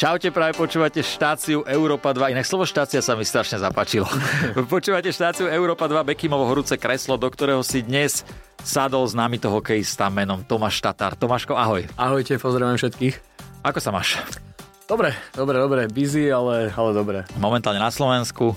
Čaute, práve počúvate štáciu Európa 2. Inak slovo štácia sa mi strašne zapáčilo. počúvate štáciu Európa 2, Bekimovo horúce kreslo, do ktorého si dnes sadol známy to hokejista menom Tomáš Tatár. Tomáško, ahoj. Ahojte, pozdravujem všetkých. Ako sa máš? Dobre, dobre, dobre. Busy, ale, ale dobre. Momentálne na Slovensku.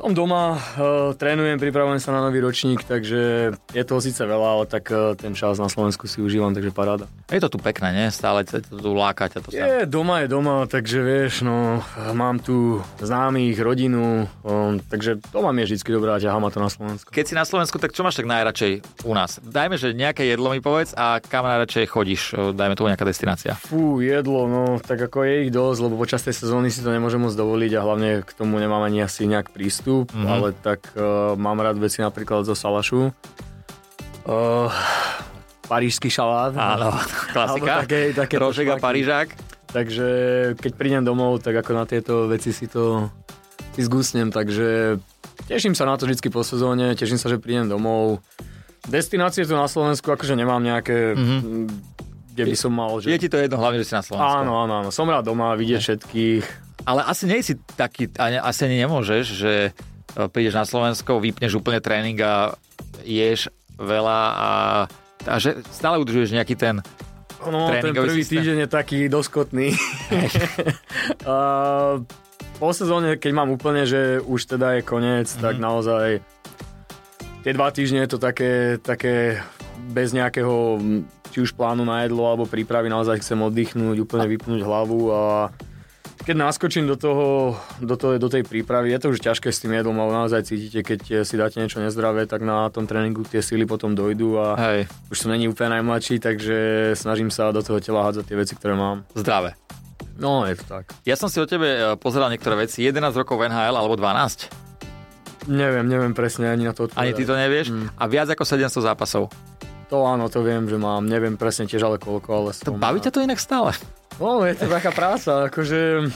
Som doma, uh, trénujem, pripravujem sa na nový ročník, takže je toho síce veľa, ale tak uh, ten čas na Slovensku si užívam, takže paráda. Je to tu pekné, nie? Stále to tu láka ťa to. Je, doma je doma, takže vieš, no, mám tu známych, rodinu, um, takže doma mi je vždy dobrá a ťahá ma to na Slovensku. Keď si na Slovensku, tak čo máš tak najradšej u nás? Dajme, že nejaké jedlo mi povedz a kam najradšej chodíš, dajme tu nejaká destinácia. Fú, jedlo, no, tak ako je ich dosť, lebo počas tej sezóny si to nemôžem moc dovoliť a hlavne k tomu nemám ani asi nejak prístup prístup, mm-hmm. ale tak uh, mám rád veci napríklad zo salašu. Uh, parížský šalát. Áno, klasika. Také, také Rožek a Parížák. Takže keď prídem domov, tak ako na tieto veci si to si zgusnem, takže teším sa na to vždy po sezóne, teším sa, že prídem domov. Destinácie tu na Slovensku, akože nemám nejaké, mm-hmm. kde by som mal... Že... Je ti to jedno, hlavne, že si na Slovensku. Áno, áno, áno. Som rád doma, vidieť všetkých ale asi nie si taký, asi ani nemôžeš, že e, prídeš na Slovensko, vypneš úplne tréning a ješ veľa a, a že stále udržuješ nejaký ten No, ten prvý systém. týždeň je taký doskotný. a, po sezóne, keď mám úplne, že už teda je koniec, mm-hmm. tak naozaj tie dva týždne je to také, také bez nejakého či už plánu na jedlo alebo prípravy, naozaj chcem oddychnúť, úplne vypnúť hlavu a keď naskočím do toho, do, toho, do tej prípravy, je to už ťažké s tým jedlom, ale naozaj cítite, keď si dáte niečo nezdravé, tak na tom tréningu tie síly potom dojdú a Hej. už som není úplne najmladší, takže snažím sa do toho tela hádzať tie veci, ktoré mám. Zdravé. No, je to tak. Ja som si o tebe e, pozeral niektoré veci. 11 rokov v NHL alebo 12? Neviem, neviem presne ani na to odpovedať. Ani ty to nevieš? Mm. A viac ako 700 zápasov? To áno, to viem, že mám. Neviem presne tiež ale koľko, ale... To baví ťa to inak stále? No, je to taká práca, akože...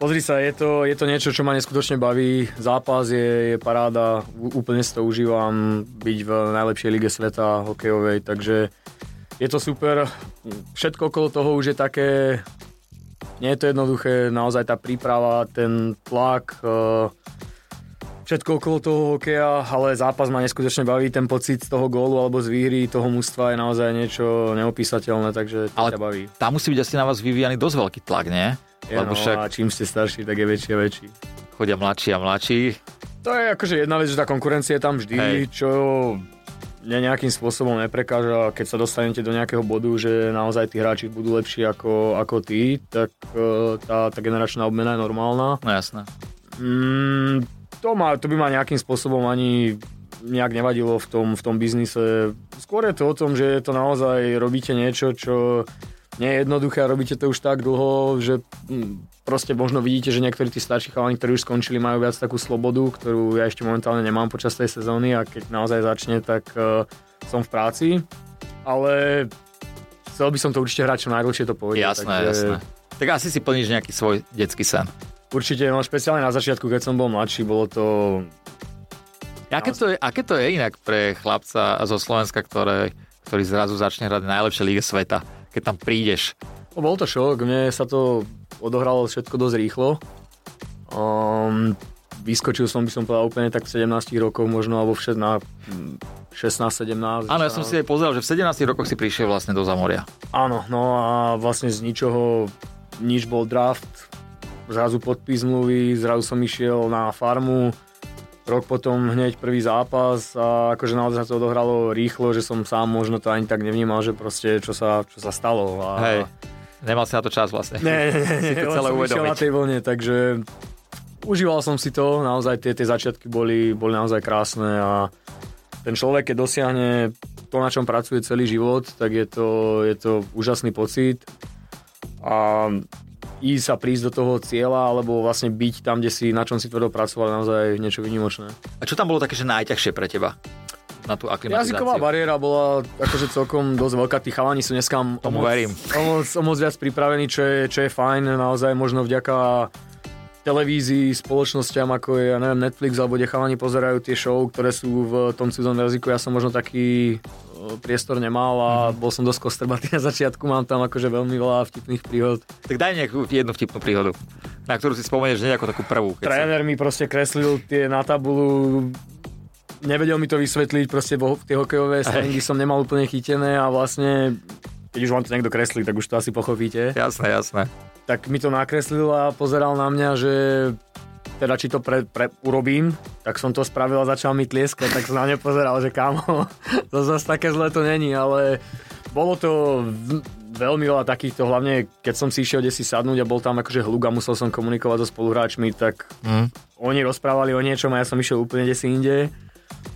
Pozri sa, je to, je to niečo, čo ma neskutočne baví. Zápas je, je paráda, úplne si to užívam, byť v najlepšej lige sveta hokejovej, takže je to super. Všetko okolo toho už je také... Nie je to jednoduché, naozaj tá príprava, ten tlak, uh, všetko okolo toho hokeja, ale zápas ma neskutočne baví, ten pocit z toho gólu alebo z výhry toho mužstva je naozaj niečo neopísateľné, takže to ale ťa baví. Tam musí byť asi na vás vyvíjaný dosť veľký tlak, nie? Je, Lebo no, však... a čím ste starší, tak je väčší a väčší. Chodia mladší a mladší. To je akože jedna vec, že tá konkurencia je tam vždy, Hej. čo mne nejakým spôsobom neprekáža, keď sa dostanete do nejakého bodu, že naozaj tí hráči budú lepší ako, ako ty, tak e, tá, tá generačná obmena je normálna. No jasné. Mm, to, ma, to by ma nejakým spôsobom ani nejak nevadilo v tom, v tom biznise. Skôr je to o tom, že to naozaj robíte niečo, čo nie je jednoduché a robíte to už tak dlho, že hm, proste možno vidíte, že niektorí tí starší chalani, ktorí už skončili, majú viac takú slobodu, ktorú ja ešte momentálne nemám počas tej sezóny a keď naozaj začne, tak uh, som v práci. Ale chcel by som to určite hrať čo najdlhšie to povedať. Jasné, takže... jasné. Tak asi si plníš nejaký svoj detský sen. Určite, no špeciálne na začiatku, keď som bol mladší, bolo to... Aké to je, aké to je inak pre chlapca zo Slovenska, ktoré, ktorý zrazu začne hrať najlepšie líge sveta, keď tam prídeš? No, bol to šok, mne sa to odohralo všetko dosť rýchlo. Um, vyskočil som, by som povedal, úplne tak v 17 rokoch možno, alebo v na 16-17. Áno, ja som si aj pozrel, že v 17 rokoch si prišiel vlastne do Zamoria. Áno, no a vlastne z ničoho, nič bol draft, zrazu podpis zmluvy, zrazu som išiel na farmu, rok potom hneď prvý zápas a akože naozaj sa to odohralo rýchlo, že som sám možno to ani tak nevnímal, že proste čo sa, čo sa stalo. A... Hej, nemal si na to čas vlastne. Nie, nie, nie, nie celé som išiel na tej vlne, takže užíval som si to, naozaj tie, tie začiatky boli, boli naozaj krásne a ten človek, keď dosiahne to, na čom pracuje celý život, tak je to, je to úžasný pocit a ísť a prísť do toho cieľa, alebo vlastne byť tam, kde si, na čom si tvrdo pracoval, naozaj niečo vynimočné. A čo tam bolo také, že najťažšie pre teba? na tú aklimatizáciu. Jazyková bariéra bola akože celkom dosť veľká. Tí chalani sú dneska o moc, verím. O moc, o moc viac pripravení, čo je, čo je fajn. Naozaj možno vďaka televízii, spoločnosťam ako je, ja neviem, Netflix, alebo kde chalani pozerajú tie show, ktoré sú v tom cudzom jazyku. Ja som možno taký priestor nemal a mm-hmm. bol som dosť kostrbatý na začiatku, mám tam akože veľmi veľa vtipných príhod. Tak daj nejakú jednu vtipnú príhodu, na ktorú si spomenieš nie ako takú prvú. Tréner si... mi proste kreslil tie na tabulu nevedel mi to vysvetliť, proste tie hokejové stringy som nemal úplne chytené a vlastne keď už vám to niekto kreslí, tak už to asi pochopíte. Jasné, jasné. Tak mi to nakreslil a pozeral na mňa, že teda či to pre, pre, urobím, tak som to spravil a začal mi tlieskať, tak som na ne pozeral, že kámo, to zase také zle to není, ale bolo to veľmi veľa takýchto, hlavne keď som si išiel si sadnúť a bol tam akože hluk a musel som komunikovať so spoluhráčmi, tak mm. oni rozprávali o niečom a ja som išiel úplne desi inde.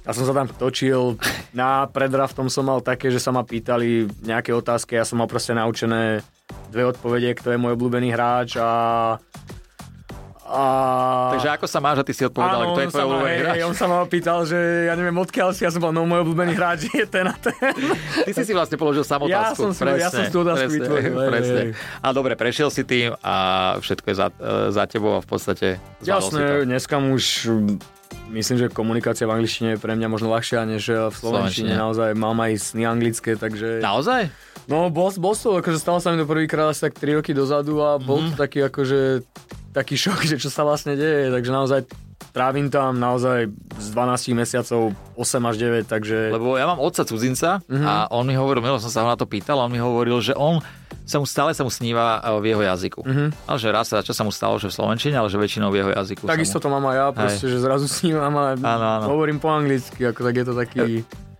Ja som sa tam točil, na predraftom som mal také, že sa ma pýtali nejaké otázky, ja som mal proste naučené dve odpovede, kto je môj obľúbený hráč a a... Takže ako sa máš a ty si odpovedal, Áno, kto je tvoj obľúbený hráč? on sa ma pýtal, že ja neviem odkiaľ si, ja som bol, no môj obľúbený hráč je ten a ten. Ty si si vlastne položil samotázku. Ja som, presne, ja som tú otázku vytvoril. Presne. A dobre, prešiel si tým a všetko je za, za tebou a v podstate Jasné, dneska už Myslím, že komunikácia v angličtine je pre mňa možno ľahšia než v slovenčine. Naozaj mám aj sny anglické, takže... Naozaj? No, bol, bol to, akože stalo sa mi to prvýkrát asi tak 3 roky dozadu a bol mm-hmm. to taký akože taký šok, že čo sa vlastne deje, takže naozaj trávim tam naozaj z 12 mesiacov 8 až 9, takže... Lebo ja mám otca cudzinca mm-hmm. a on mi hovoril, milo som sa ho na to pýtal, on mi hovoril, že on sa mu stále sa mu sníva e, v jeho jazyku. Mm-hmm. Ale že raz sa čo sa mu stalo, že v slovenčine, ale že väčšinou v jeho jazyku. Takisto mu... to mám aj ja, proste, že zrazu snívam a áno, áno. hovorím po anglicky, ako tak je to taký...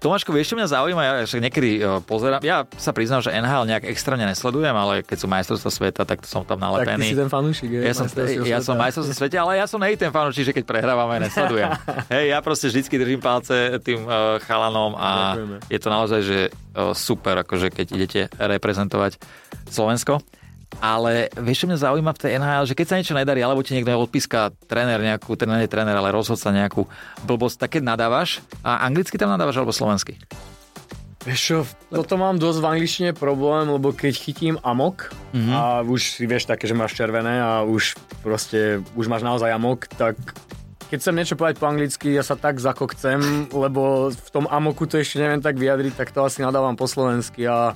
Tomáško, vieš, čo mňa zaujíma? Ja však niekedy uh, pozerám, ja sa priznám, že NHL nejak extrémne nesledujem, ale keď sú majstrovstvá sveta, tak som tam nalepený. Tak ty si ten fanúšik, je, ja som, ja som majstrovstvá sveta, ale ja som nej ten fanúšik, že keď prehrávame, nesledujem. Hej, ja proste vždycky držím palce tým uh, chalanom a Ďakujeme. je to naozaj, že super, akože keď idete reprezentovať Slovensko. Ale vieš, čo mňa zaujíma v tej NHL, že keď sa niečo nedarí, alebo ti niekto odpíska tréner nejakú, teda nie tréner, ale rozhodca nejakú blbosť, tak keď nadávaš, a anglicky tam nadávaš alebo slovensky? Vieš čo, toto mám dosť v angličtine problém, lebo keď chytím amok mm-hmm. a už si vieš také, že máš červené a už proste, už máš naozaj amok, tak keď chcem niečo povedať po anglicky, ja sa tak zakokcem, lebo v tom amoku to ešte neviem tak vyjadriť, tak to asi nadávam po slovensky a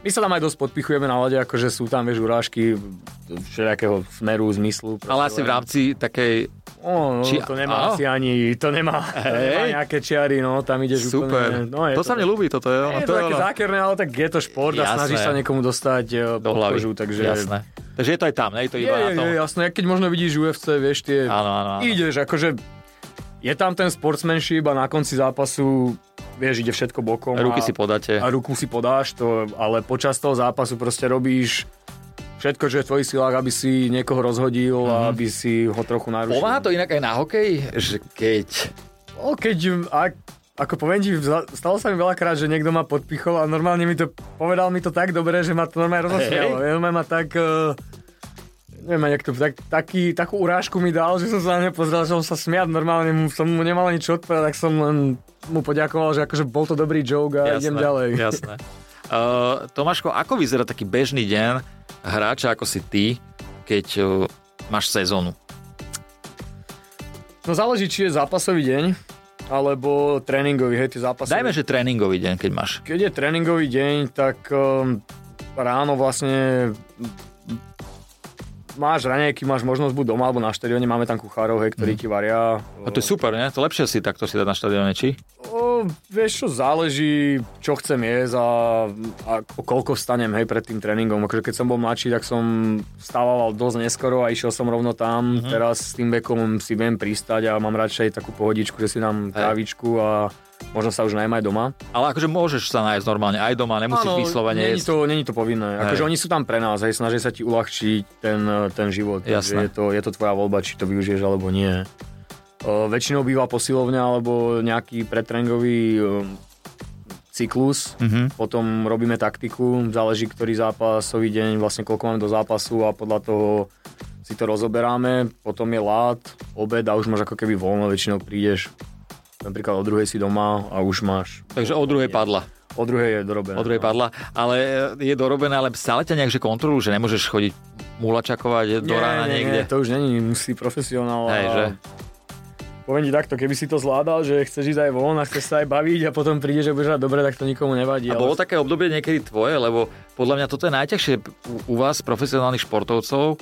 my sa tam aj dosť podpichujeme na lade, akože sú tam, vieš, urážky všelijakého smeru, zmyslu. Ale asi v rámci takej... O, no, Či... to nemá asi ani, to nemá, hey. to nemá nejaké čiary, no, tam ideš Super. úplne... No, je to, to sa mne ľúbi, toto je. Je to, to také ono. zákerné, ale tak je to šport jasné. a snažíš sa niekomu dostať e, do hlavy. Kožu, takže... Jasné. Takže je to aj tam, ne? Je to iba je, na tom. Je, jasné, keď možno vidíš UFC, vieš, tie... Áno, áno, áno. Ideš, akože je tam ten sportsmanship a na konci zápasu vieš, ide všetko bokom. A ruky a, si podáte. A ruku si podáš, to, ale počas toho zápasu proste robíš všetko, čo je v tvojich silách, aby si niekoho rozhodil mm-hmm. a aby si ho trochu narušil. Pomáha to inak aj na hokej? Že keď... No, keď... Ak, ako poviem ti, stalo sa mi veľakrát, že niekto ma podpichol a normálne mi to, povedal mi to tak dobre, že ma to normálne rozosmialo. Hey. Normálne ma tak... Uh, neviem, to, tak, taký, takú urážku mi dal, že som sa na ne pozrel, že som sa smiať normálne, mu, som mu nemal nič odpovedať, tak som len mu poďakoval, že akože bol to dobrý joke a jasné, idem ďalej. Jasné. Uh, Tomáško, ako vyzerá taký bežný deň hráča ako si ty, keď uh, máš sezónu? No záleží, či je zápasový deň, alebo tréningový, hej, tie zápasy. Dajme, že tréningový deň, keď máš. Keď je tréningový deň, tak um, ráno vlastne máš raňajky, máš možnosť buď doma alebo na štadióne, máme tam kuchárov, hej, ktorí mm. ti varia. A to je super, ne? To lepšie si takto si dať na štadióne, či? O, vieš čo, záleží, čo chcem jesť a, a koľko vstanem, hej, pred tým tréningom. Akože keď som bol mladší, tak som stával dosť neskoro a išiel som rovno tam. Mm-hmm. Teraz s tým vekom si viem pristať a mám radšej takú pohodičku, že si dám trávičku a Možno sa už najmä aj doma. Ale akože môžeš sa nájsť normálne aj doma, nemusíš ano, vyslovene není to, není to povinné. Akože oni sú tam pre nás, hej, snažia sa ti uľahčiť ten, ten život. Jasné. je to, je to tvoja voľba, či to využiješ alebo nie. Väčšinou býva posilovňa alebo nejaký pretrengový cyklus, mm-hmm. potom robíme taktiku, záleží ktorý zápasový deň, vlastne koľko máme do zápasu a podľa toho si to rozoberáme, potom je lát, obed a už máš ako keby voľno, väčšinou prídeš Napríklad o druhej si doma a už máš... Takže o druhej padla. O druhej je dorobená. O druhej padla, ale je dorobené, ale stále ťa nejakže kontrolu, že nemôžeš chodiť mulačakovať do rána nie, niekde? Nie, to už není, musí profesionál. Hej, že? Poviem ti takto, keby si to zvládal, že chceš ísť aj von a chceš sa aj baviť a potom príde, že budeš dobre, tak to nikomu nevadí. A bolo ale... také obdobie niekedy tvoje, lebo podľa mňa toto je najťažšie u, u vás, profesionálnych športovcov.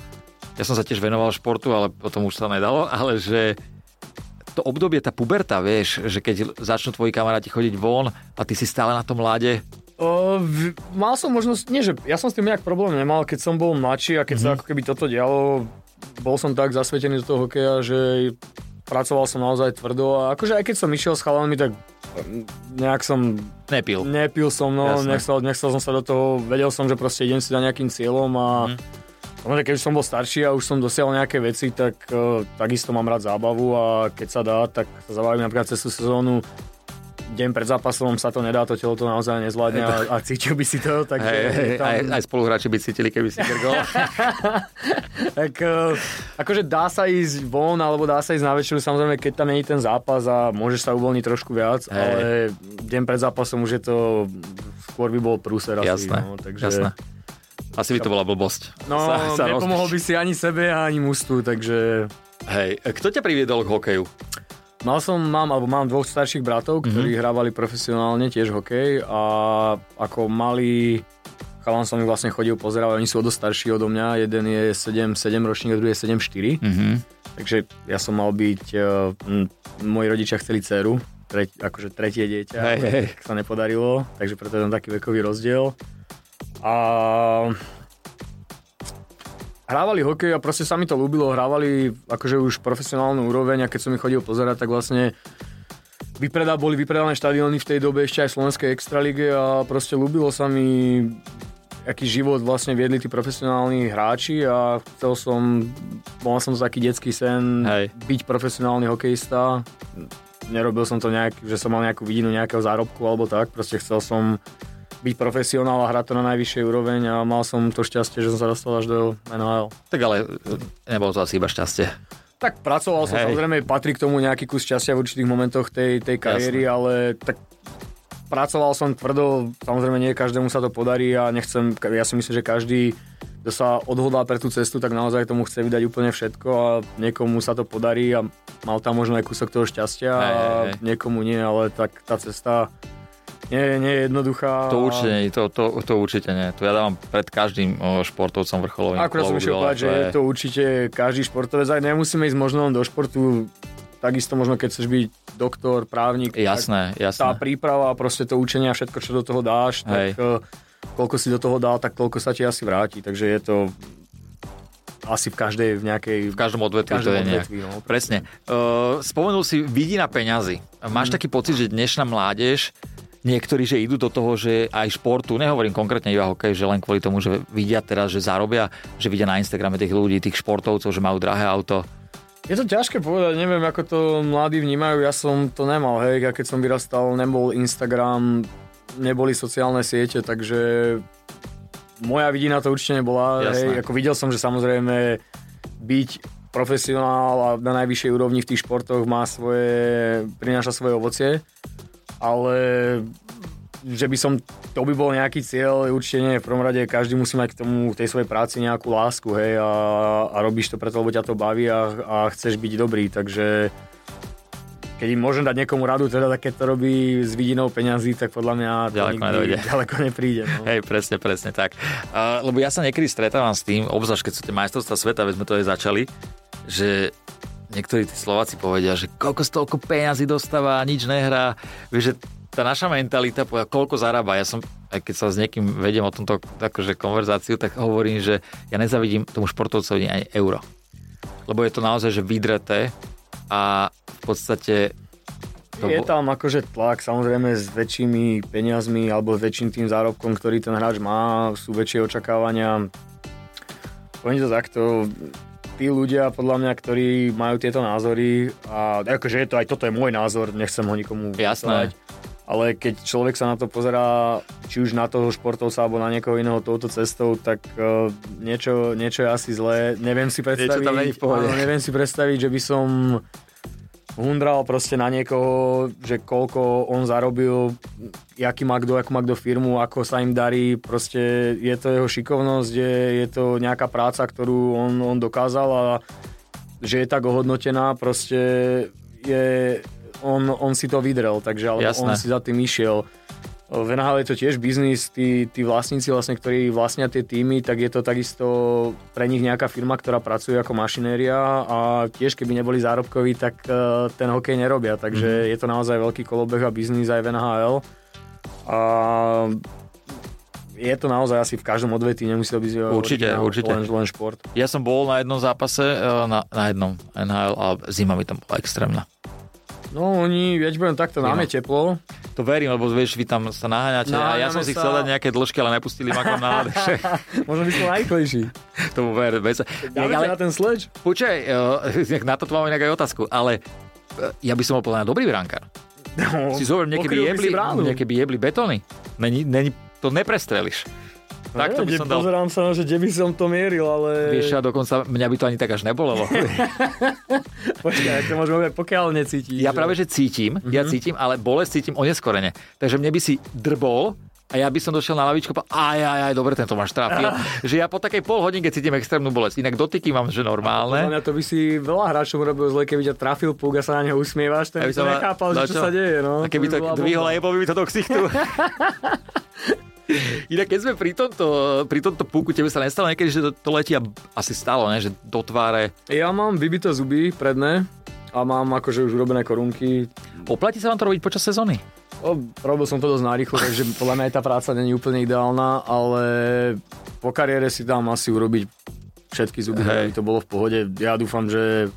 Ja som sa tiež venoval športu, ale potom už sa nedalo, ale že to obdobie, tá puberta, vieš, že keď začnú tvoji kamaráti chodiť von a ty si stále na tom mláde, Uh, mal som možnosť, nie že ja som s tým nejak problém nemal, keď som bol mladší a keď mm-hmm. sa mhm. ako keby toto dialo, bol som tak zasvetený do toho hokeja, že pracoval som naozaj tvrdo a akože aj keď som išiel s chalanmi, tak nejak som... Nepil. Nepil som, no, nechcel, nechcel som sa do toho, vedel som, že proste idem si za nejakým cieľom a mm. Samozrejme, keď som bol starší a už som dosiahol nejaké veci, tak uh, takisto mám rád zábavu a keď sa dá, tak sa zabavím napríklad cez tú sezónu deň pred zápasom sa to nedá, to telo to naozaj nezvládne a, a cítil by si to. Takže hey, hey, tam... aj, aj spoluhráči by cítili, keby si grgol. tak uh, akože dá sa ísť von, alebo dá sa ísť na večeru, samozrejme, keď tam je ten zápas a môžeš sa uvoľniť trošku viac, hey. ale deň pred zápasom už je to, skôr by bol prúser asi. Jasné, no, takže... jasné. Asi by to bola blbosť. No, sa, sa nepomohol by si ani sebe, ani mustu, takže... Hej, kto ťa priviedol k hokeju? Mal som, mám, alebo mám dvoch starších bratov, ktorí mm-hmm. hrávali profesionálne tiež hokej a ako malý chalan som ich vlastne chodil pozerať, oni sú o dosť starší odo mňa, jeden je 7, 7 ročník, druhý je 7, 4. Mm-hmm. Takže ja som mal byť, uh, moji rodičia chceli dceru, treť, akože tretie dieťa, hej, hej. sa nepodarilo, takže preto je tam taký vekový rozdiel. A hrávali hokej a proste sa mi to ľúbilo, hrávali akože už profesionálnu úroveň a keď som ich chodil pozerať, tak vlastne vypredá, boli vypredané štadióny v tej dobe ešte aj Slovenskej extralíge a proste ľúbilo sa mi aký život vlastne viedli tí profesionálni hráči a chcel som, bol som to taký detský sen, Hej. byť profesionálny hokejista. Nerobil som to nejak, že som mal nejakú vidinu nejakého zárobku alebo tak, proste chcel som byť profesionál a hrať to na najvyššej úroveň a mal som to šťastie, že som sa dostal až do NHL. Tak ale e, nebolo to asi iba šťastie. Tak pracoval som, Hej. samozrejme patrí k tomu nejaký kus šťastia v určitých momentoch tej, tej kariéry, Jasne. ale tak pracoval som tvrdo, samozrejme nie každému sa to podarí a nechcem, ja si myslím, že každý, kto sa odhodlá pre tú cestu, tak naozaj tomu chce vydať úplne všetko a niekomu sa to podarí a mal tam možno aj kúsok toho šťastia hej, a hej. niekomu nie, ale tak tá cesta nie, nie je jednoduchá. To určite nie, to, to, to určite nie. To ja dávam pred každým športovcom vrcholovým. Akurát som išiel povedať, že je to určite každý športovec. Aj nemusíme ísť možno do športu, takisto možno keď chceš byť doktor, právnik. Jasné, jasné. Tá príprava, proste to učenie a všetko, čo do toho dáš, Hej. tak eh, koľko si do toho dal, tak toľko sa ti asi vráti. Takže je to asi v každej, v nejakej... V každom odvetvi to je nejak. No, presne. Uh, spomenul si vidina peňazí. Máš mm. taký pocit, že dnešná mládež niektorí, že idú do toho, že aj športu, nehovorím konkrétne iba hokej, že len kvôli tomu, že vidia teraz, že zarobia, že vidia na Instagrame tých ľudí, tých športovcov, že majú drahé auto. Je to ťažké povedať, neviem, ako to mladí vnímajú, ja som to nemal, hej, ja keď som vyrastal, nebol Instagram, neboli sociálne siete, takže moja vidina to určite nebola, Jasné. hej, ako videl som, že samozrejme byť profesionál a na najvyššej úrovni v tých športoch má svoje, prináša svoje ovocie ale že by som, to by bol nejaký cieľ, určite nie, v prvom rade každý musí mať k tomu, tej svojej práci nejakú lásku, hej, a, a robíš to preto, lebo ťa to baví a, a chceš byť dobrý, takže keď im môžem dať niekomu radu, teda keď to robí s vidinou peňazí, tak podľa mňa to ďaleko, nikdy, ďaleko nepríde. No. Hej, presne, presne tak. Uh, lebo ja sa niekedy stretávam s tým, obzvlášť keď sú tie majstrovstvá sveta, veď sme to aj začali, že niektorí tí Slováci povedia, že koľko z toľko peňazí dostáva nič nehrá. Vieš, že tá naša mentalita, povedia, koľko zarába. Ja som, aj keď sa s niekým vediem o tomto akože konverzáciu, tak hovorím, že ja nezavidím tomu športovcovi ani euro. Lebo je to naozaj, že vydreté a v podstate to je tam akože tlak, samozrejme s väčšími peniazmi alebo s väčším tým zárobkom, ktorý ten hráč má, sú väčšie očakávania. Poviem to takto, tí ľudia, podľa mňa, ktorí majú tieto názory, a akože je to aj toto je môj názor, nechcem ho nikomu Jasné. ale keď človek sa na to pozerá, či už na toho športovca alebo na niekoho iného touto cestou, tak uh, niečo, niečo je asi zlé. Neviem si predstaviť, áno, neviem si predstaviť, že by som hundral proste na niekoho, že koľko on zarobil, aký má kto, akú má kto firmu, ako sa im darí, proste je to jeho šikovnosť, je, je to nejaká práca, ktorú on, on dokázal a že je tak ohodnotená, proste je, on, on si to vydrel, takže alebo on si za tým išiel. V NHL je to tiež biznis, tí, tí vlastníci, vlastne, ktorí vlastnia tie týmy, tak je to takisto pre nich nejaká firma, ktorá pracuje ako mašinéria a tiež keby neboli zárobkoví, tak uh, ten hokej nerobia, takže mm-hmm. je to naozaj veľký kolobeh a biznis aj v NHL. A je to naozaj asi v každom odvetí, nemusí to byť určite, len, určite. Len, len šport. Ja som bol na jednom zápase, e, na, na jednom NHL a zima mi tam bola extrémna. No oni, ja budem takto, nám je teplo. To verím, lebo vieš, vy tam sa naháňate no, a ja som si sa... chcel dať nejaké dĺžky, ale nepustili ma na nádeše. Možno by som najklejší. to ver, bez... Dáme ale... na ten sledge? Počkaj, uh, na to mám inak aj otázku, ale uh, ja by som bol povedať dobrý brankár. No, si zober, niekedy jebli, niekedy jebli betóny. Není, není, to neprestreliš. Tak to by som dal... Pozerám sa, že kde by som to mieril, ale... Vieš, a dokonca mňa by to ani tak až nebolelo. Počkaj, to môžeme pokiaľ necítiš. Ja práve, že cítim, mm-hmm. ja mhm. cítim, ale bolesť cítim oneskorene. Takže mne by si drbol a ja by som došiel na lavičku a aj, aj, aj, dobre, tento máš trafil. že ja po takej pol hodinke cítim extrémnu bolesť. Inak dotyky mám, že normálne. Podľa to by si veľa hráčov robil zle, keby ťa trafil púk a sa na neho usmievaš, ten by som nechápal, že čo sa deje. No. A keby to, to dvihol a jebol by to do ksichtu. Inak keď sme pri tomto, pri tomto púku, tebe sa nestalo niekedy, že to, to letí a asi stalo, ne? že do tváre. Ja mám vybité zuby predné a mám akože už urobené korunky. Oplatí sa vám to robiť počas sezóny? O, robil som to dosť narýchlo, takže podľa mňa aj tá práca není úplne ideálna, ale po kariére si dám asi urobiť všetky zuby, aby to bolo v pohode. Ja dúfam, že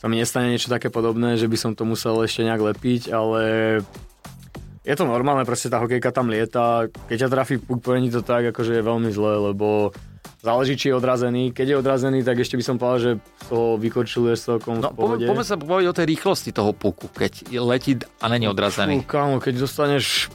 sa mi nestane niečo také podobné, že by som to musel ešte nejak lepiť, ale je to normálne, proste tá hokejka tam lieta. Keď ťa trafí puk, není to tak, akože je veľmi zlé, lebo záleží, či je odrazený. Keď je odrazený, tak ešte by som povedal, že to vykočiluješ celkom no, v pohode. Poďme sa povedať o tej rýchlosti toho puku, keď letí a není odrazený. No, kámo, keď dostaneš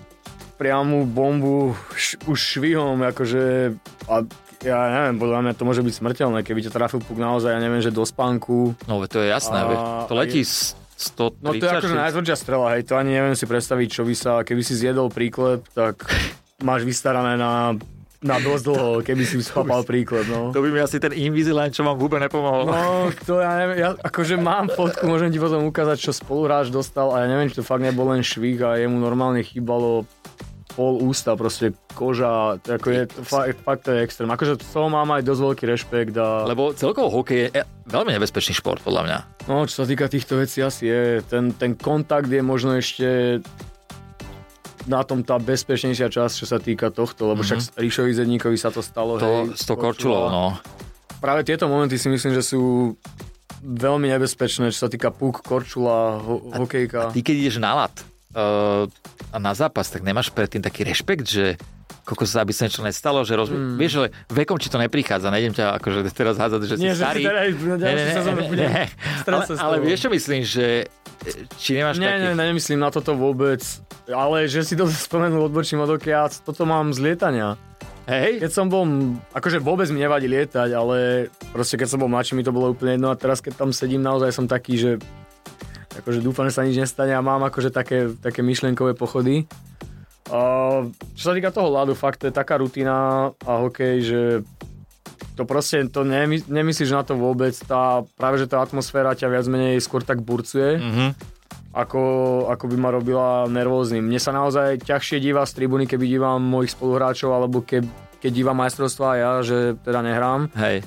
priamu bombu š, už švihom, akože a ja neviem, podľa mňa to môže byť smrteľné, keby ťa trafil puk naozaj, ja neviem, že do spánku. No to je jasné, a, to letí je... 130. No to je akože najtvrdšia strela, hej, to ani neviem si predstaviť, čo by sa, keby si zjedol príklep, tak máš vystarané na na dosť dlho, keby si schopal príklad, no. To by mi asi ten Invisalign, čo mám v hube, nepomohol. No, to ja neviem, ja akože mám fotku, môžem ti potom ukázať, čo spoluhráč dostal a ja neviem, či to fakt nebol len švík a jemu normálne chýbalo pol ústa, proste koža, ako je, fakt, fakt to je extrém. Akože z toho mám aj dosť veľký rešpekt. A... Lebo celkovo hokej je veľmi nebezpečný šport, podľa mňa. No, čo sa týka týchto vecí, asi je. Ten, ten kontakt je možno ešte na tom tá bezpečnejšia časť, čo sa týka tohto, lebo mm-hmm. však Ríšovi Zedníkovi sa to stalo. To, hej, to korčulou, no. Práve tieto momenty si myslím, že sú veľmi nebezpečné, čo sa týka púk, korčula, ho, a, hokejka. A ty keď ideš na lat, uh, na zápas, tak nemáš predtým taký rešpekt, že koľko sa aby sa niečo nestalo, že rozmi- mm. vieš, že vekom či to neprichádza, nejdem ťa akože teraz hádzať, že Nie, si starý. Teda, ne, ne, ne, ne, ne. Ale, ale vieš, čo myslím, že či nemáš nie, taký... Nie, nemyslím na toto vôbec, ale že si to spomenul odbočím od okia, toto mám z lietania. Hej. Keď som bol, akože vôbec mi nevadí lietať, ale proste keď som bol mladší, mi to bolo úplne jedno a teraz keď tam sedím, naozaj som taký, že akože dúfam, že sa nič nestane a mám akože také, také myšlienkové pochody. A čo sa týka toho ľadu, fakt to je taká rutina a hokej, že to proste, to nemy, nemyslíš na to vôbec, tá, práve že tá atmosféra ťa viac menej skôr tak burcuje, mm-hmm. ako, ako by ma robila nervóznym. Mne sa naozaj ťažšie díva z tribúny, keby dívam mojich spoluhráčov, alebo ke, keď dívam majstrovstva ja, že teda nehrám. Hej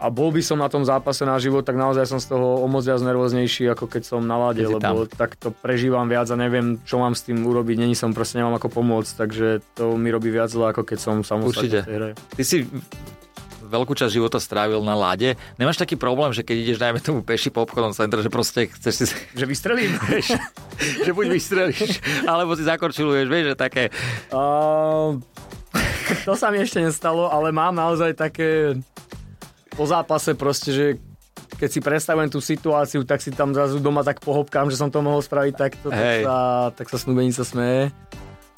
a bol by som na tom zápase na život, tak naozaj som z toho o moc viac nervóznejší, ako keď som na lade, lebo tam. tak to prežívam viac a neviem, čo mám s tým urobiť. Není som, proste nemám ako pomôcť, takže to mi robí viac zle, ako keď som samostatne v tej hre. Ty si veľkú časť života strávil na lade. Nemáš taký problém, že keď ideš, dajme tomu peši po obchodnom centre, že proste chceš si... Že vystrelím? že buď vystrelíš, alebo si zakorčuluješ, vieš, že také... Uh, to sa mi ešte nestalo, ale mám naozaj také po zápase proste, že keď si predstavujem tú situáciu, tak si tam zrazu doma tak pohopkám, že som to mohol spraviť takto, tak sa, tak sa snúbenica smeje.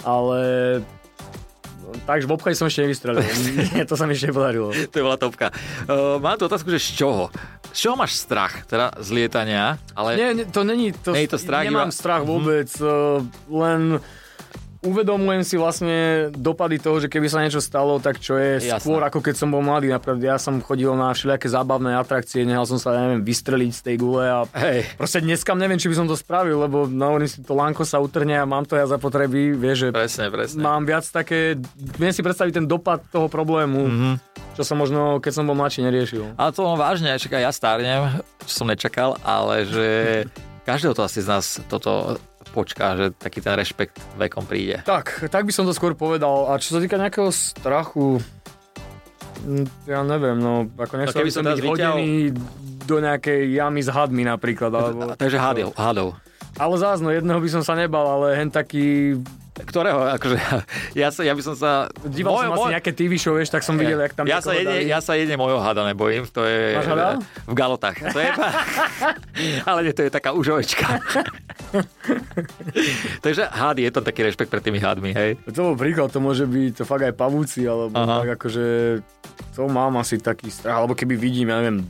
Ale takže v obchode som ešte nevystrelil. Nie, to sa mi ešte nepodarilo. to je bola topka. Uh, mám tu otázku, že z čoho? Z čoho máš strach? Teda z lietania? Ale... Nie, nie to není... To, je to strach, nemám iba... strach vôbec. Mm. Uh, len uvedomujem si vlastne dopady toho, že keby sa niečo stalo, tak čo je Jasné. skôr ako keď som bol mladý. Napríklad ja som chodil na všelijaké zábavné atrakcie, nehal som sa, neviem, vystreliť z tej gule a Hej. proste dneska neviem, či by som to spravil, lebo na si to lánko sa utrne a mám to ja za potreby, vieš, že presne, presne. mám viac také, viem si predstaviť ten dopad toho problému. Mm-hmm čo som možno, keď som bol mladší, neriešil. Ale to vážne, čakaj, ja stárnem, čo som nečakal, ale že každého to asi z nás toto počká, že taký ten rešpekt vekom príde. Tak, tak by som to skôr povedal. A čo sa týka nejakého strachu, ja neviem, no, ako nechcel no, by som byť vyťahol... do nejakej jamy s hadmi napríklad. Alebo... Takže hadov. hadov. Ale zás, no jedného by som sa nebal, ale hen taký Ktorého? Akože, ja, sa, ja by som sa... Díval môj, som môj... asi nejaké TV show, vieš, tak som videl, jak tam... Ja sa, jedne, ja sa jedne mojho hada nebojím, to je... Máš hada? V galotách. To je, ale nie, to je taká užovečka. Takže had je to taký rešpekt pred tými hadmi, hej? To bol príklad, to môže byť to fakt aj pavúci, alebo Aha. tak akože... To mám asi taký strach, alebo keby vidím, ja neviem,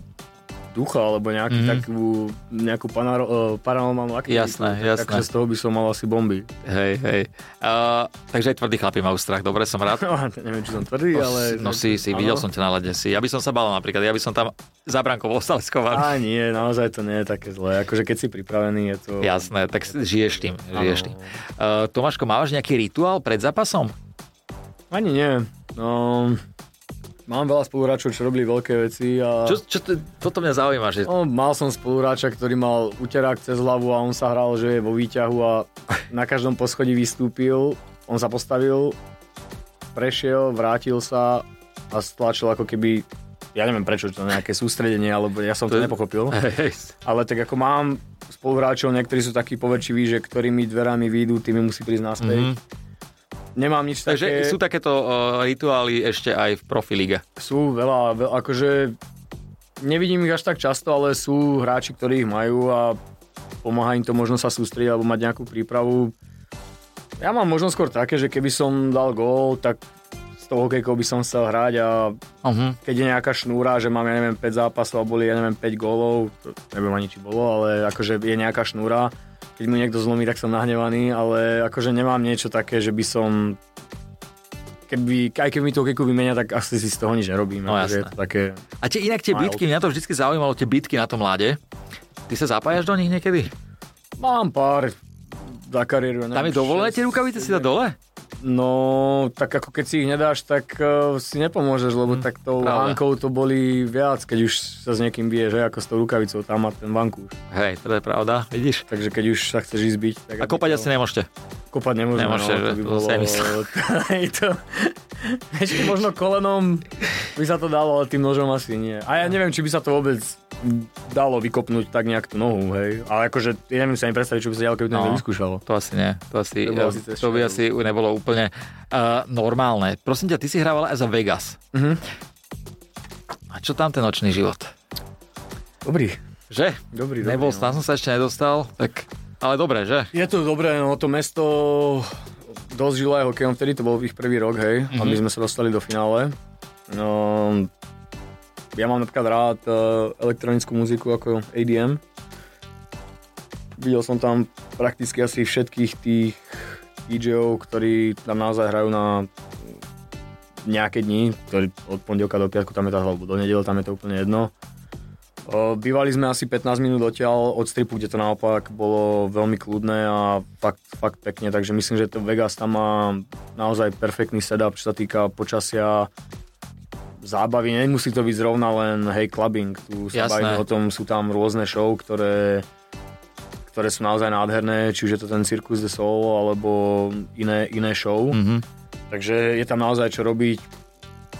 ducha alebo nejaký, mm-hmm. takú, nejakú panaro, uh, paranormálnu aktivitu. Jasné, jasné. Takže z toho by som mal asi bomby. Hej, hej. Uh, takže aj tvrdí chlapi majú strach, dobre, som rád. No, neviem, či som tvrdý, no, ale... No si, si, videl som ťa na lede si. Ja by som sa bal napríklad, ja by som tam za bránkou ostal skovaný. Á, nie, naozaj to nie je také zlé. Akože keď si pripravený, je to... Jasné, tak žiješ tým, žiješ tým. Uh, Tomáško, máš nejaký rituál pred zápasom? Ani nie. No, Mám veľa spoluhráčov, čo robili veľké veci. A... Čo, čo to, toto mňa zaujíma? Že... No, mal som spoluhráča, ktorý mal uterák cez hlavu a on sa hral, že je vo výťahu a na každom poschodí vystúpil. On sa postavil, prešiel, vrátil sa a stlačil ako keby ja neviem prečo, to nejaké sústredenie, alebo ja som to, to nepochopil. Ale tak ako mám spoluhráčov, niektorí sú takí poverčiví, že ktorými dverami výjdu, tými musí prísť naspäť. Mm-hmm nemám nič Takže také. sú takéto uh, rituály ešte aj v profiliga? Sú veľa, veľa, akože nevidím ich až tak často, ale sú hráči, ktorí ich majú a pomáha im to možno sa sústrediť alebo mať nejakú prípravu. Ja mám možno skôr také, že keby som dal gól, tak s tou hokejkou by som chcel hrať a uh-huh. keď je nejaká šnúra, že mám, ja neviem, 5 zápasov a boli, ja neviem, 5 gólov, to neviem ani, či bolo, ale akože je nejaká šnúra, keď mu niekto zlomí, tak som nahnevaný, ale akože nemám niečo také, že by som keby, aj keby mi to keku vymenia, tak asi si z toho nič nerobím. No, akože je to také... A tie, inak tie bitky, mňa to vždy zaujímalo, tie bitky na tom mláde. Ty sa zapájaš do nich niekedy? Mám pár za kariéru. Tam je dovolené tie rukavice si dať dole? No, tak ako keď si ich nedáš, tak uh, si nepomôžeš, lebo hmm, tak tou vankou to boli viac, keď už sa s niekým bije, že ako s tou rukavicou, tam má ten vankúš. Hej, to je pravda, vidíš? Takže keď už sa chceš izbiť... Tak A kopať to... asi nemôžete? Kopať nemôžeme, Nemôžete, no, to by bolo... to, ešte možno kolenom by sa to dalo, ale tým nožom asi nie. A ja neviem, či by sa to vôbec dalo vykopnúť tak nejak tú nohu, hej. Ale akože, ja neviem si ani predstaviť, čo by sa ďalej, keby to no, vyskúšalo. To asi nie. To, asi, to, uh, to by asi nebolo úplne uh, normálne. Prosím ťa, ty si hrával aj za Vegas. Uh-huh. A čo tam ten nočný život? Dobrý. Že? Dobrý, Nebol, dobrý, no. tam som sa ešte nedostal, tak... Ale dobre, že? Je to dobré, no to mesto dosť žilo aj hokejom, vtedy to bol ich prvý rok, hej, mm-hmm. a my sme sa dostali do finále. No, ja mám napríklad rád uh, elektronickú muziku ako ADM. Videl som tam prakticky asi všetkých tých DJov, ktorí tam naozaj hrajú na nejaké dni, ktorý od pondelka do piatku tam je tá, alebo do nedele tam je to úplne jedno. Bývali sme asi 15 minút odtiaľ od stripu, kde to naopak bolo veľmi kľudné a fakt, fakt pekne, takže myslím, že to Vegas tam má naozaj perfektný setup, čo sa týka počasia, zábavy, nemusí to byť zrovna len hej clubbing, tu sa bavíme o tom, sú tam rôzne show, ktoré ktoré sú naozaj nádherné, či už je to ten Circus de Soul alebo iné, iné show. Mm-hmm. Takže je tam naozaj čo robiť.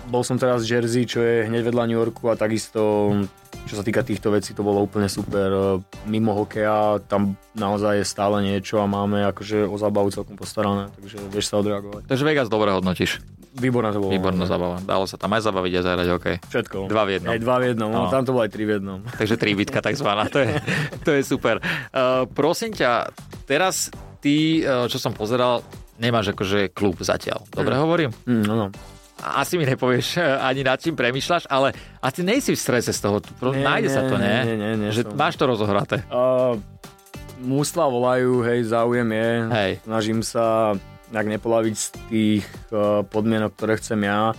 Bol som teraz v Jersey, čo je hneď vedľa New Yorku a takisto čo sa týka týchto vecí, to bolo úplne super. Mimo hokeja tam naozaj je stále niečo a máme akože o zábavu celkom postarané, takže vieš sa odreagovať. Takže Vegas dobre hodnotíš. Výborná to bolo. Výborná zábava. Dalo sa tam aj zabaviť a zahrať hokej. Všetko. Dva v jednom. Aj dva v jednom, no. no. tam to bolo aj tri v jednom. Takže tri bitka takzvaná, to je, to je super. Uh, prosím ťa, teraz ty, uh, čo som pozeral, nemáš akože klub zatiaľ. Dobre mm. hovorím? Mm, no, no asi mi nepovieš ani nad čím premyšľaš, ale asi nejsi v strese z toho. Nie, Nájde nie, sa to, nie? Nie, nie, nie. Že som... máš to rozohraté. Uh, mústva volajú, hej, záujem je. Hej. Snažím sa nejak nepolaviť z tých uh, podmienok, ktoré chcem ja.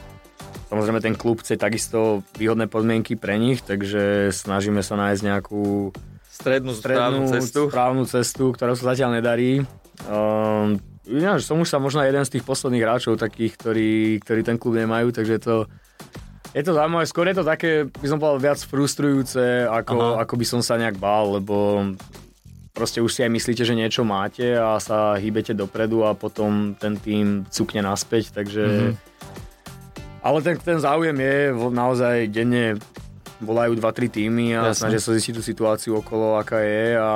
Samozrejme ten klub chce takisto výhodné podmienky pre nich, takže snažíme sa nájsť nejakú strednú, strednú správnu cestu. správnu cestu, ktorá sa zatiaľ nedarí. Um, ináč, som už sa možno jeden z tých posledných hráčov takých, ktorí, ktorí ten klub nemajú, takže to je to zaujímavé, skôr je to také, by som povedal, viac frustrujúce, ako, ako by som sa nejak bál, lebo proste už si aj myslíte, že niečo máte a sa hýbete dopredu a potom ten tým cukne naspäť, takže... Mm-hmm. Ale ten, ten záujem je naozaj denne volajú 2-3 týmy a Jasne. snažia sa zistiť tú situáciu okolo, aká je a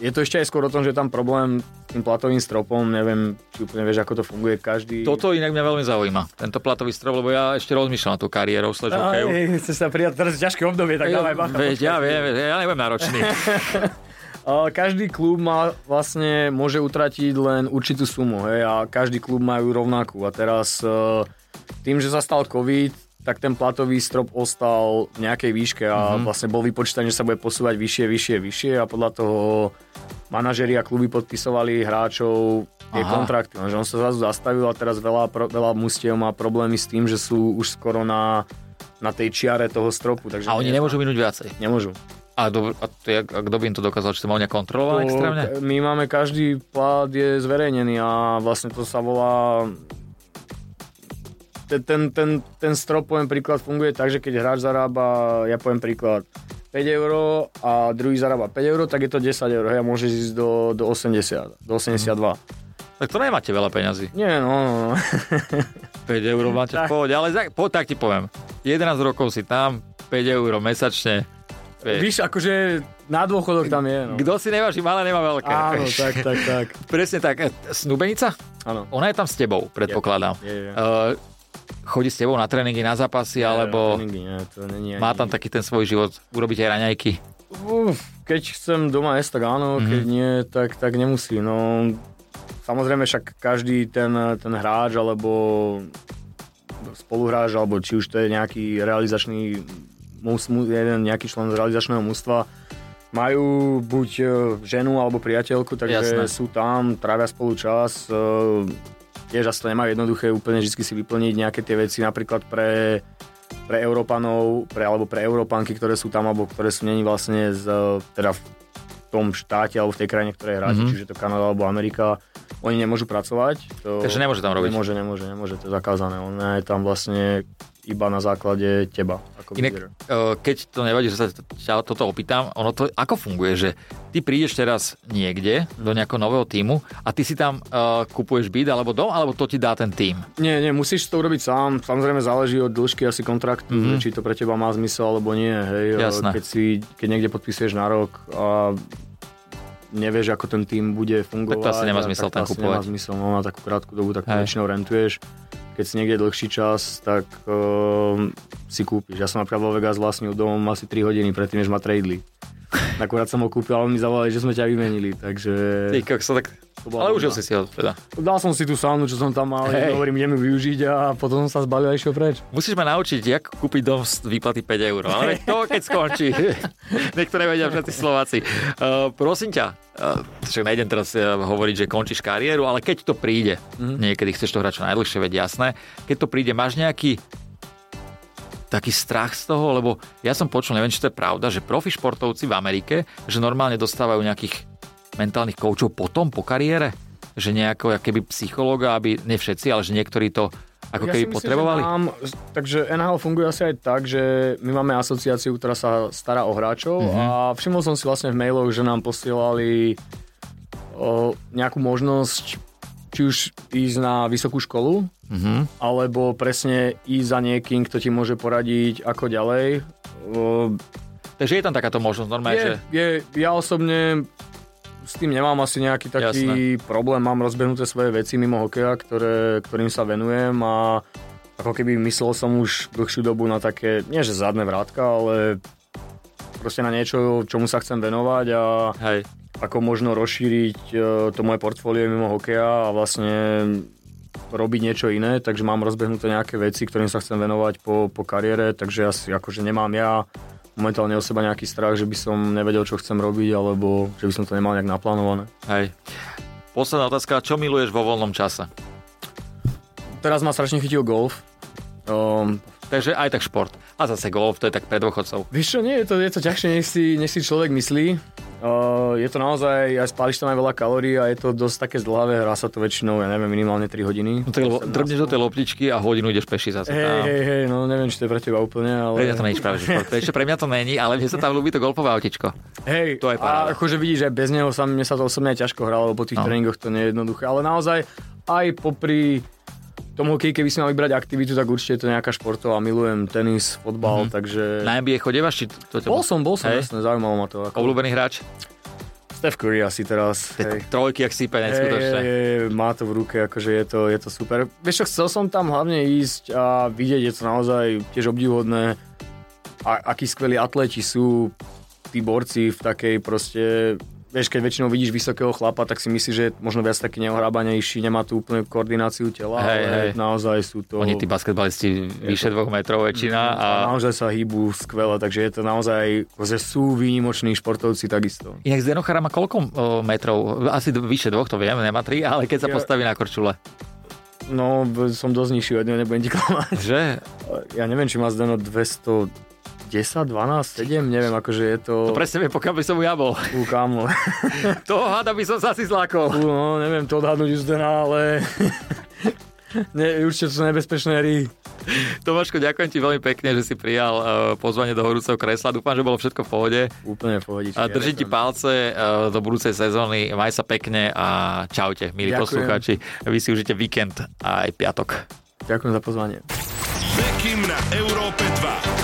je to ešte aj skôr o tom, že je tam problém s tým platovým stropom, neviem, či úplne vieš, ako to funguje každý. Toto inak mňa veľmi zaujíma, tento platový strop, lebo ja ešte rozmýšľam na tú kariérou slash hokeju. Chceš sa prijať teraz ťažké obdobie, tak dávaj bacha. Veď, ja viem, ja nebudem náročný. každý klub má vlastne môže utratiť len určitú sumu, hej, a každý klub majú rovnakú. A teraz e, tým, že sa stal COVID, tak ten platový strop ostal v nejakej výške a mm-hmm. vlastne bol vypočítaný, že sa bude posúvať vyššie, vyššie, vyššie a podľa toho manažeri a kluby podpisovali hráčov tie Aha. kontrakty, lenže on sa zrazu zastavil a teraz veľa, veľa mustiev má problémy s tým, že sú už skoro na, na tej čiare toho stropu. Takže a oni nemôžu minúť viacej? Nemôžu. A, do, a, to, a kto by im to dokázal? Či to mal nejak kontrolovať extrémne? My máme, každý plat je zverejnený a vlastne to sa volá ten, ten, ten, ten strop, poviem príklad, funguje tak, že keď hráč zarába, ja poviem príklad, 5 eur a druhý zarába 5 eur, tak je to 10 eur. Hej, a môže ísť do, do 80, do 82. Mm. Tak to nemáte veľa peňazí. Nie, no, no, no. 5 eur máte v pohode, ale tak, po, tak ti poviem. 11 rokov si tam, 5 eur mesačne. Víš, akože na dôchodok tam je. No. Kto si neváži malé, nemá veľké. Áno, tak, tak, tak. Presne tak. E, Snubenica? Áno. Ona je tam s tebou, predpokladám. Je, je, je. Uh, chodí s tebou na tréningy, na zápasy, nie, alebo tréningy, nie, to není má tam taký ten svoj život, urobiť aj raňajky? Uf, keď chcem doma jesť, tak áno, mm-hmm. keď nie, tak, tak nemusí. No, samozrejme však každý ten, ten hráč, alebo spoluhráč, alebo či už to je nejaký realizačný jeden nejaký člen z realizačného mústva, majú buď e, ženu alebo priateľku, takže Jasné. sú tam, trávia spolu čas, e, tiež asi to nemajú jednoduché úplne vždy si vyplniť nejaké tie veci, napríklad pre, pre Európanov, pre, alebo pre Európanky, ktoré sú tam, alebo ktoré sú není vlastne z, teda v tom štáte alebo v tej krajine, ktoré hráte, mm-hmm. čiže to Kanada alebo Amerika, oni nemôžu pracovať. To Takže nemôže tam robiť. Nemôže, nemôže, nemôže, to je zakázané. On je tam vlastne iba na základe teba. Ako Inak, uh, keď to nevadí, že sa ťa toto opýtam, ono to ako funguje, že ty prídeš teraz niekde do nejakého nového týmu a ty si tam uh, kupuješ byt alebo dom, alebo to ti dá ten tým? Nie, nie, musíš to urobiť sám. Samozrejme záleží od dĺžky asi kontraktu, mm-hmm. či to pre teba má zmysel alebo nie. Hej. Jasné. Keď, si, keď niekde podpisuješ na rok a nevieš, ako ten tým bude fungovať. Tak to asi nemá zmysel ten kupovať. nemá zmysel, no, na takú krátku dobu, tak to väčšinou rentuješ keď si niekde dlhší čas, tak uh, si kúpiš. Ja som napríklad vo Vegas vlastnil dom asi 3 hodiny predtým, než ma tradeli. Akurát som ho kúpil, ale mi zavolali, že sme ťa vymenili, takže... Ty, sa tak... Ale užil si si ho teda. Dal som si tú saunu, čo som tam mal, hey. hovorím, ideme využiť a potom som sa zbalil a išiel preč. Musíš ma naučiť, jak kúpiť dom z výplaty 5 eur, ale to keď skončí. Niektoré vedia všetci Slováci. Uh, prosím ťa, uh, však nejdem teraz uh, hovoriť, že končíš kariéru, ale keď to príde, mm-hmm. niekedy chceš to hrať čo najdlhšie, veď jasné, keď to príde, máš nejaký taký strach z toho, lebo ja som počul, neviem, či to je pravda, že profi športovci v Amerike, že normálne dostávajú nejakých mentálnych koučov potom, po kariére? Že nejako, keby psychológa, aby, ne všetci, ale že niektorí to ako ja keby myslím, potrebovali? Mám, takže NHL funguje asi aj tak, že my máme asociáciu, ktorá sa stará o hráčov mm-hmm. a všimol som si vlastne v mailoch, že nám posielali o, nejakú možnosť či už ísť na vysokú školu, mm-hmm. alebo presne ísť za niekým, kto ti môže poradiť ako ďalej. Takže je tam takáto možnosť normálne, je, že... Je, ja osobne s tým nemám asi nejaký taký Jasné. problém, mám rozbehnuté svoje veci mimo hokeja, ktoré, ktorým sa venujem a ako keby myslel som už dlhšiu dobu na také, nie že zadné vrátka, ale proste na niečo, čomu sa chcem venovať a Hej ako možno rozšíriť e, to moje portfólio mimo hokeja a vlastne robiť niečo iné, takže mám rozbehnuté nejaké veci, ktorým sa chcem venovať po, po kariére, takže asi akože nemám ja momentálne o seba nejaký strach, že by som nevedel, čo chcem robiť, alebo že by som to nemal nejak naplánované. Hej. Posledná otázka, čo miluješ vo voľnom čase? teraz ma strašne chytil golf. Um, Takže aj tak šport. A zase golf, to je tak pre dôchodcov. Vieš čo, nie, je to, je to ťažšie, než si, než si človek myslí. Uh, je to naozaj, aj spáliš tam aj veľa kalórií a je to dosť také zdlavé, hrá sa to väčšinou, ja neviem, minimálne 3 hodiny. No tak lebo drbneš do tej loptičky a hodinu ideš peši zase. Hej, hej, hej, no neviem, či to je pre teba úplne, ale... Pre mňa to je práve, že Ešte pre mňa to není, ale mne sa tam ľúbi to golfové autičko. Hej, to je a akože vidíš, že bez neho sa, mne sa to osobne ťažko hralo, lebo po tých no. tréningoch to nie je jednoduché, ale naozaj aj popri tom hokeji, keby si mal vybrať aktivitu, tak určite je to nejaká športová. Milujem tenis, fotbal, mm-hmm. takže... Na NBA chodievaš? Či to teba... Bol som, bol som, jasne, zaujímalo ma to. Ako... Obľúbený hráč? Steph Curry asi teraz. Hej. Trojky, ak sípe, neskutočne. Hej, hej, má to v ruke, akože je to, je to super. Vieš čo, chcel som tam hlavne ísť a vidieť, je to naozaj tiež obdivodné, a, akí skvelí atleti sú tí borci v takej proste vieš, keď väčšinou vidíš vysokého chlapa, tak si myslíš, že je možno viac taký neohrábanejší, nemá tú úplnú koordináciu tela, hej, ale hej. naozaj sú to... Oni tí basketbalisti vyše dvoch metrov väčšina. Mm, a... naozaj sa hýbu skvele, takže je to naozaj, že sú výnimoční športovci takisto. Inak Zdenochara má koľko metrov? Asi vyše dvoch, to viem, nemá tri, ale keď sa ja... postaví na korčule. No, som dosť nižší od neho, nebudem ti klamať. Že? Ja neviem, či má Zdeno 200 10, 12, 7, neviem, akože je to... To presne viem, pokiaľ by som ja bol. Ú, kámo. to hada by som sa asi zlákol. Ú, no, neviem to odhadnúť už ale... ne, určite sú nebezpečné hry. Tomáško, ďakujem ti veľmi pekne, že si prijal uh, pozvanie do horúceho kresla. Dúfam, že bolo všetko v pohode. Úplne v pohode. A držím ti palce uh, do budúcej sezóny. Maj sa pekne a čaute, milí ďakujem. poslucháči. Vy si užite víkend a aj piatok. Ďakujem za pozvanie. Bekim na Európe 2.